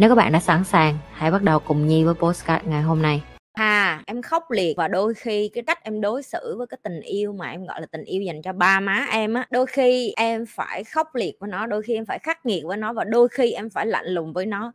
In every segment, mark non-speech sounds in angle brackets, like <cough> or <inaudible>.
Nếu các bạn đã sẵn sàng, hãy bắt đầu cùng Nhi với postcard ngày hôm nay. Hà, em khóc liệt và đôi khi cái cách em đối xử với cái tình yêu mà em gọi là tình yêu dành cho ba má em á, đôi khi em phải khóc liệt với nó, đôi khi em phải khắc nghiệt với nó và đôi khi em phải lạnh lùng với nó.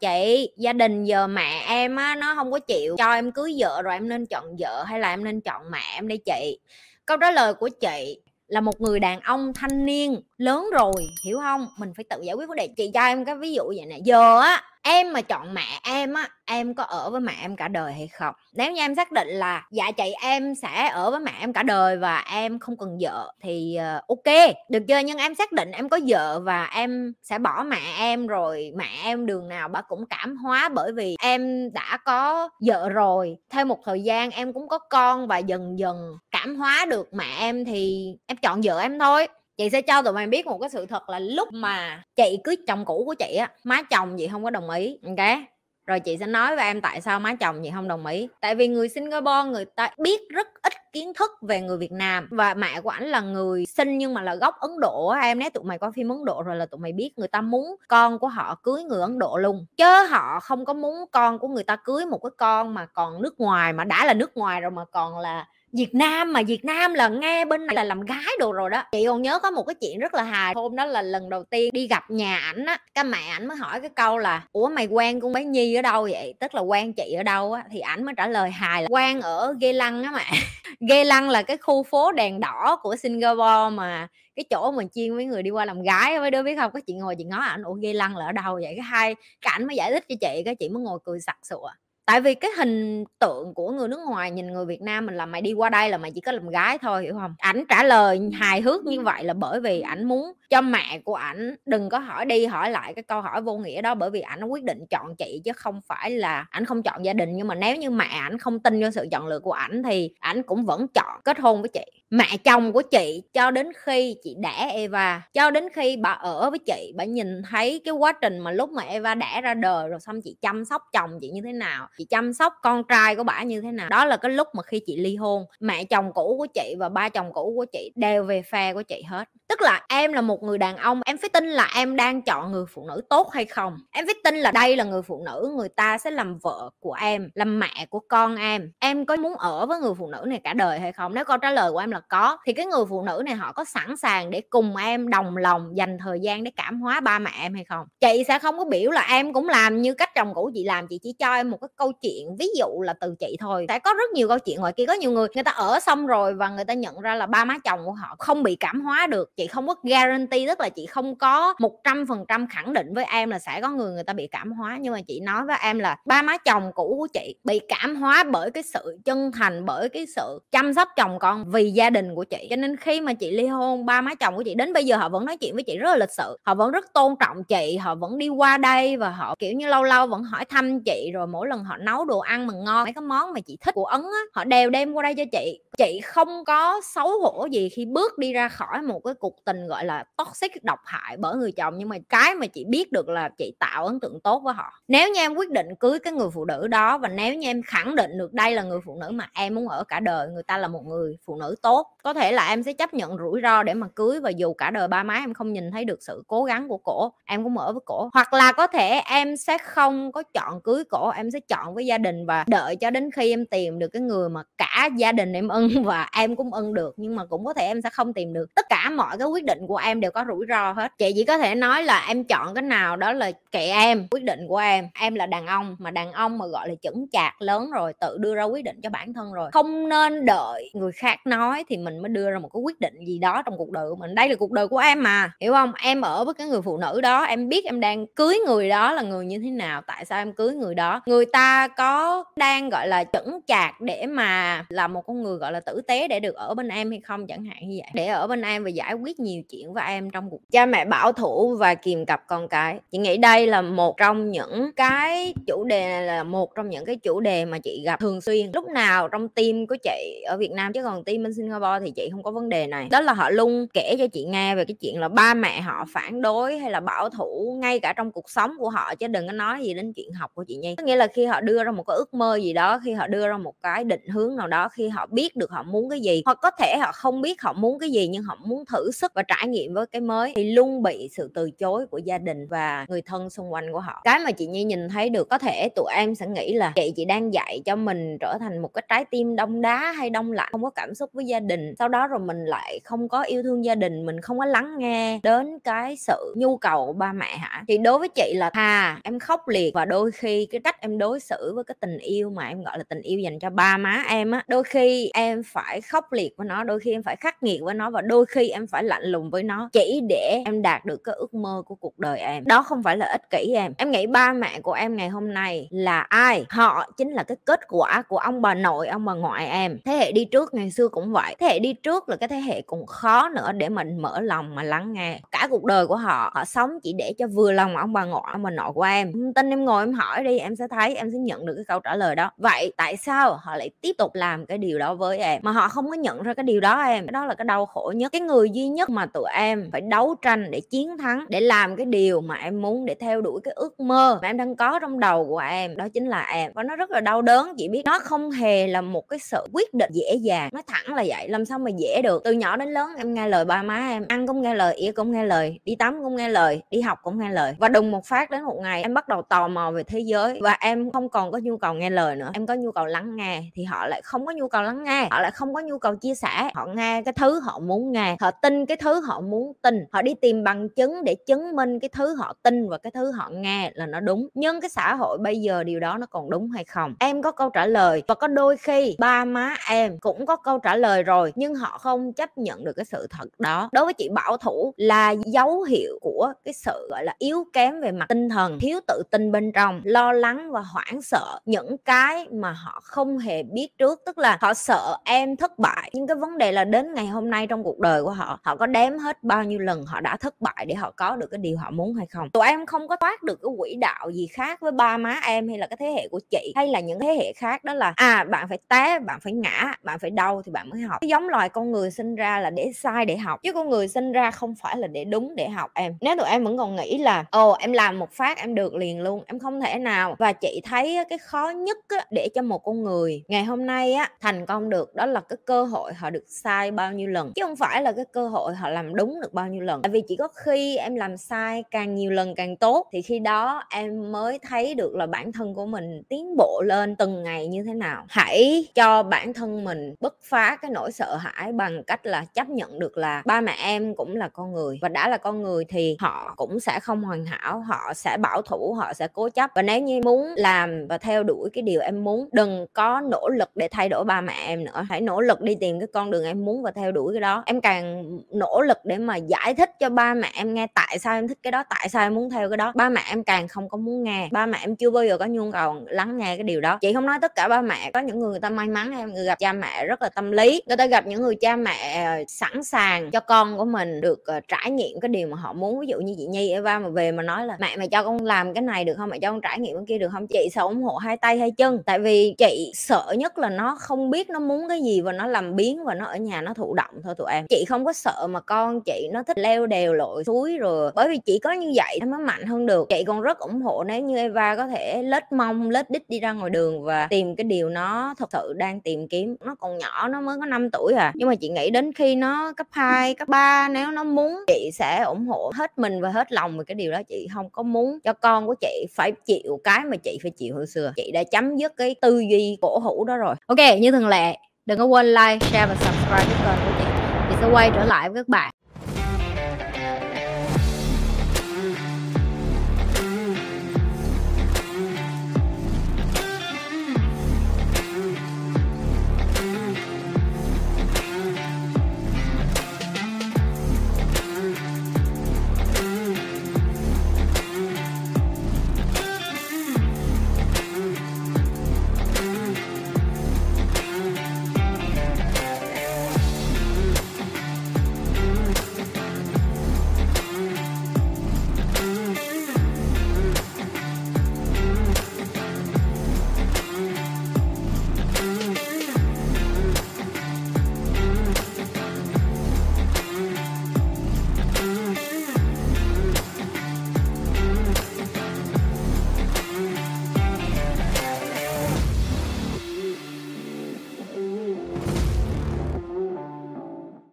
chị gia đình giờ mẹ em á nó không có chịu cho em cưới vợ rồi em nên chọn vợ hay là em nên chọn mẹ em đây chị câu trả lời của chị là một người đàn ông thanh niên lớn rồi, hiểu không? Mình phải tự giải quyết vấn đề. Chị cho em cái ví dụ vậy nè. Giờ á em mà chọn mẹ em á em có ở với mẹ em cả đời hay không? Nếu như em xác định là dạ chị em sẽ ở với mẹ em cả đời và em không cần vợ thì uh, ok được chưa? Nhưng em xác định em có vợ và em sẽ bỏ mẹ em rồi mẹ em đường nào bà cũng cảm hóa bởi vì em đã có vợ rồi. Thêm một thời gian em cũng có con và dần dần cảm hóa được mẹ em thì em chọn vợ em thôi chị sẽ cho tụi mày biết một cái sự thật là lúc mà chị cưới chồng cũ của chị á, má chồng chị không có đồng ý, ok? Rồi chị sẽ nói với em tại sao má chồng chị không đồng ý. Tại vì người singapore, người ta biết rất ít kiến thức về người việt nam và mẹ của ảnh là người sinh nhưng mà là gốc ấn độ á. Em nếu tụi mày coi phim ấn độ rồi là tụi mày biết người ta muốn con của họ cưới người ấn độ luôn. Chứ họ không có muốn con của người ta cưới một cái con mà còn nước ngoài, mà đã là nước ngoài rồi mà còn là Việt Nam mà Việt Nam là nghe bên này là làm gái đồ rồi đó. Chị còn nhớ có một cái chuyện rất là hài. Hôm đó là lần đầu tiên đi gặp nhà ảnh á, cái mẹ ảnh mới hỏi cái câu là, ủa mày quen con bé Nhi ở đâu vậy? Tức là quen chị ở đâu á, thì ảnh mới trả lời hài là, quen ở Ghê Lăng á mẹ. <laughs> Ghê Lăng là cái khu phố đèn đỏ của Singapore mà cái chỗ mà chiên với người đi qua làm gái với đứa biết không? Có chị ngồi chị ngó ảnh, ủa Ghê Lăng là ở đâu vậy? Cái hai, cái ảnh mới giải thích cho chị, cái chị mới ngồi cười sặc sụa tại vì cái hình tượng của người nước ngoài nhìn người Việt Nam mình là mày đi qua đây là mày chỉ có làm gái thôi hiểu không? Ảnh trả lời hài hước như vậy là bởi vì ảnh muốn cho mẹ của ảnh đừng có hỏi đi hỏi lại cái câu hỏi vô nghĩa đó bởi vì ảnh quyết định chọn chị chứ không phải là ảnh không chọn gia đình. Nhưng mà nếu như mẹ ảnh không tin vô sự chọn lựa của ảnh thì ảnh cũng vẫn chọn kết hôn với chị mẹ chồng của chị cho đến khi chị đẻ Eva, cho đến khi bà ở với chị, bà nhìn thấy cái quá trình mà lúc mà Eva đẻ ra đời rồi xong chị chăm sóc chồng chị như thế nào, chị chăm sóc con trai của bà như thế nào, đó là cái lúc mà khi chị ly hôn. Mẹ chồng cũ của chị và ba chồng cũ của chị đều về phe của chị hết. Tức là em là một người đàn ông, em phải tin là em đang chọn người phụ nữ tốt hay không? Em phải tin là đây là người phụ nữ, người ta sẽ làm vợ của em, làm mẹ của con em. Em có muốn ở với người phụ nữ này cả đời hay không? Nếu câu trả lời của em là có. Thì cái người phụ nữ này họ có sẵn sàng để cùng em đồng lòng dành thời gian để cảm hóa ba mẹ em hay không? Chị sẽ không có biểu là em cũng làm như cách chồng cũ chị làm, chị chỉ cho em một cái câu chuyện, ví dụ là từ chị thôi. Sẽ có rất nhiều câu chuyện, ngoài kia có nhiều người người ta ở xong rồi và người ta nhận ra là ba má chồng của họ không bị cảm hóa được. Chị không có guarantee, tức là chị không có một trăm phần trăm khẳng định với em là sẽ có người người ta bị cảm hóa. Nhưng mà chị nói với em là ba má chồng cũ của chị bị cảm hóa bởi cái sự chân thành, bởi cái sự chăm sóc chồng con. Vì gia gia đình của chị. Cho nên khi mà chị ly hôn, ba má chồng của chị đến bây giờ họ vẫn nói chuyện với chị rất là lịch sự. Họ vẫn rất tôn trọng chị, họ vẫn đi qua đây và họ, kiểu như, lâu lâu vẫn hỏi thăm chị, rồi mỗi lần họ nấu đồ ăn mà ngon, mấy cái món mà chị thích của ấn á, họ đều đem qua đây cho chị chị không có xấu hổ gì khi bước đi ra khỏi một cái cuộc tình, gọi là, toxic độc hại bởi người chồng, nhưng mà cái mà chị biết được là chị tạo ấn tượng tốt với họ. Nếu như em quyết định cưới cái người phụ nữ đó và nếu như em khẳng định được đây là người phụ nữ mà em muốn ở cả đời, người ta là một người phụ nữ tốt, có thể là em sẽ chấp nhận rủi ro để mà cưới và dù cả đời ba má em không nhìn thấy được sự cố gắng của cổ, em cũng ở với cổ. Hoặc là có thể em sẽ không có chọn cưới cổ, em sẽ chọn với gia đình và đợi cho đến khi em tìm được cái người mà cả gia đình em ưng ưng và em cũng ưng được, nhưng mà cũng có thể em sẽ không tìm được. Tất cả mọi cái quyết định của em đều có rủi ro hết. Chị chỉ có thể nói là em chọn cái nào đó là kệ em, quyết định của em. Em là đàn ông, mà đàn ông mà gọi là chững chạc lớn rồi, tự đưa ra quyết định cho bản thân rồi. Không nên đợi người khác nói thì mình mới đưa ra một cái quyết định gì đó trong cuộc đời của mình. Đây là cuộc đời của em mà, hiểu không? Em ở với cái người phụ nữ đó, em biết em đang cưới người đó là người như thế nào, tại sao em cưới người đó. Người ta có đang gọi là chững chạc để mà là một con người gọi là là tử tế để được ở bên em hay không chẳng hạn như vậy. Để ở bên em và giải quyết nhiều chuyện với em trong cuộc cha mẹ bảo thủ và kiềm cặp con cái. Chị nghĩ đây là một trong những cái chủ đề này là một trong những cái chủ đề mà chị gặp thường xuyên. Lúc nào trong team của chị ở Việt Nam, chứ còn team bên Singapore thì chị không có vấn đề này. Đó là họ luôn kể cho chị nghe về cái chuyện là ba mẹ họ phản đối hay là bảo thủ ngay cả trong cuộc sống của họ, chứ đừng có nói gì đến chuyện học của chị Nhi. Có nghĩa là khi họ đưa ra một cái ước mơ gì đó, khi họ đưa ra một cái định hướng nào đó, khi họ biết được họ muốn cái gì. Hoặc có thể họ không biết họ muốn cái gì, nhưng họ muốn thử sức và trải nghiệm với cái mới. Thì luôn bị sự từ chối của gia đình và người thân xung quanh của họ. Cái mà chị Nhi nhìn thấy được, có thể tụi em sẽ nghĩ là chị chị đang dạy cho mình trở thành một cái trái tim đông đá hay đông lạnh, không có cảm xúc với gia đình. Sau đó rồi mình lại không có yêu thương gia đình, mình không có lắng nghe đến cái sự nhu cầu của ba mẹ hả? Thì đối với chị là thà em khóc liệt và đôi khi cái cách em đối xử với cái tình yêu mà em gọi là tình yêu dành cho ba má em á, đôi khi em em phải khóc liệt với nó, đôi khi em phải khắc nghiệt với nó và đôi khi em phải lạnh lùng với nó chỉ để em đạt được cái ước mơ của cuộc đời em. Đó không phải là ích kỷ em. Em nghĩ ba mẹ của em ngày hôm nay là ai? Họ chính là cái kết quả của ông bà nội, ông bà ngoại em. Thế hệ đi trước ngày xưa cũng vậy. Thế hệ đi trước là cái thế hệ cũng khó nữa để mình mở lòng mà lắng nghe. Cả cuộc đời của họ họ sống chỉ để cho vừa lòng ông bà ngoại, ông bà nội của em. Không tin em ngồi em hỏi đi, em sẽ thấy, em sẽ nhận được cái câu trả lời đó. Vậy tại sao họ lại tiếp tục làm cái điều đó với em. Mà họ không có nhận ra cái điều đó em. Cái đó là cái đau khổ nhất, cái người duy nhất mà tụi em phải đấu tranh để chiến thắng, để làm cái điều mà em muốn để theo đuổi cái ước mơ mà em đang có trong đầu của em. Đó chính là em. Và nó rất là đau đớn, chị biết. Nó không hề là một cái sự quyết định dễ dàng. Nói thẳng là vậy, làm sao mà dễ được. Từ nhỏ đến lớn em nghe lời ba má em. Ăn cũng nghe lời ỉa cũng nghe lời, đi tắm cũng nghe lời, đi học cũng nghe lời. Và đùng một phát đến một ngày, em bắt đầu tò mò về thế giới. Và em không còn có nhu cầu nghe lời nữa. Em có nhu cầu lắng nghe thì họ lại không có nhu cầu lắng nghe họ lại không có nhu cầu chia sẻ. Họ nghe cái thứ họ muốn nghe. Họ tin cái thứ họ muốn tin. Họ đi tìm bằng chứng để chứng minh cái thứ họ tin và cái thứ họ nghe là nó đúng. Nhưng cái xã hội bây giờ điều đó nó còn đúng hay không? Em có câu trả lời. Và có đôi khi ba má em cũng có câu trả lời rồi, nhưng họ không chấp nhận được cái sự thật đó. Đối với chị bảo thủ là dấu hiệu của cái sự, gọi là, yếu kém về mặt tinh thần, thiếu tự tin bên trong, lo lắng và hoảng sợ những cái mà họ không hề biết trước. Tức là họ sợ em thất bại. Nhưng cái vấn đề là đến ngày hôm nay trong cuộc đời của họ họ có đếm hết bao nhiêu lần họ đã thất bại để họ có được cái điều họ muốn hay không? Tụi em không có thoát được cái quỹ đạo gì khác với ba má em hay là cái thế hệ của chị. Hay là những thế hệ khác đó là à bạn phải té, bạn phải ngã, bạn phải đau thì bạn mới học. Cái giống loài con người sinh ra là để sai để học, chứ con người sinh ra không phải là để đúng để học em. Nếu tụi em vẫn còn nghĩ là, ồ, em làm một phát em được liền luôn, em không thể nào. Và chị thấy cái khó nhất để cho một con người ngày hôm nay á, thành công được đó là cái cơ hội họ được sai bao nhiêu lần, chứ không phải là cái cơ hội họ làm đúng được bao nhiêu lần. Tại vì chỉ có khi em làm sai càng nhiều lần càng tốt, thì khi đó em mới thấy được là bản thân của mình tiến bộ lên từng ngày như thế nào. Hãy cho bản thân mình bứt phá cái nỗi sợ hãi bằng cách là chấp nhận được là ba mẹ em cũng là con người, và đã là con người thì họ cũng sẽ không hoàn hảo, họ sẽ bảo thủ, họ sẽ cố chấp. Và nếu như muốn làm và theo đuổi cái điều em muốn, đừng có nỗ lực để thay đổi ba mẹ em nữa. Ờ, hãy nỗ lực đi tìm cái con đường em muốn và theo đuổi cái đó. Em càng nỗ lực để mà giải thích cho ba mẹ em nghe tại sao em thích cái đó, tại sao em muốn theo cái đó. Ba mẹ em càng không có muốn nghe. Ba mẹ em chưa bao giờ có nhu cầu lắng nghe cái điều đó. Chị không nói tất cả ba mẹ, có những người người ta may mắn em người gặp cha mẹ rất là tâm lý. Người ta gặp những người cha mẹ ờ, sẵn sàng cho con của mình được ờ, trải nghiệm cái điều mà họ muốn. Ví dụ như chị Nhi, Eva mà về mà nói là mẹ mày cho con làm cái này được không? Mẹ cho con trải nghiệm cái kia được không? Chị sẽ ủng hộ hai tay hai chân. Tại vì chị sợ nhất là nó không biết nó muốn cái gì và nó làm biến và nó ở nhà nó thụ động thôi tụi em. Chị không có sợ mà con chị nó thích leo đèo lội suối rồi bởi vì chị có như vậy nó mới mạnh hơn được. Chị còn rất ủng hộ nếu như Eva có thể lết mông lết đít đi ra ngoài đường và tìm cái điều nó thật sự đang tìm kiếm. Nó còn nhỏ nó mới có 5 tuổi à. Nhưng mà chị nghĩ đến khi nó cấp 2, cấp 3 nếu nó muốn chị sẽ ủng hộ hết mình và hết lòng về cái điều đó. Chị không có muốn cho con của chị phải chịu cái mà chị phải chịu hồi xưa. Chị đã chấm dứt cái tư duy cổ hủ đó rồi. Ok như thường lệ đừng có quên like, share và subscribe cái kênh của chị. Chị sẽ quay trở lại với các bạn.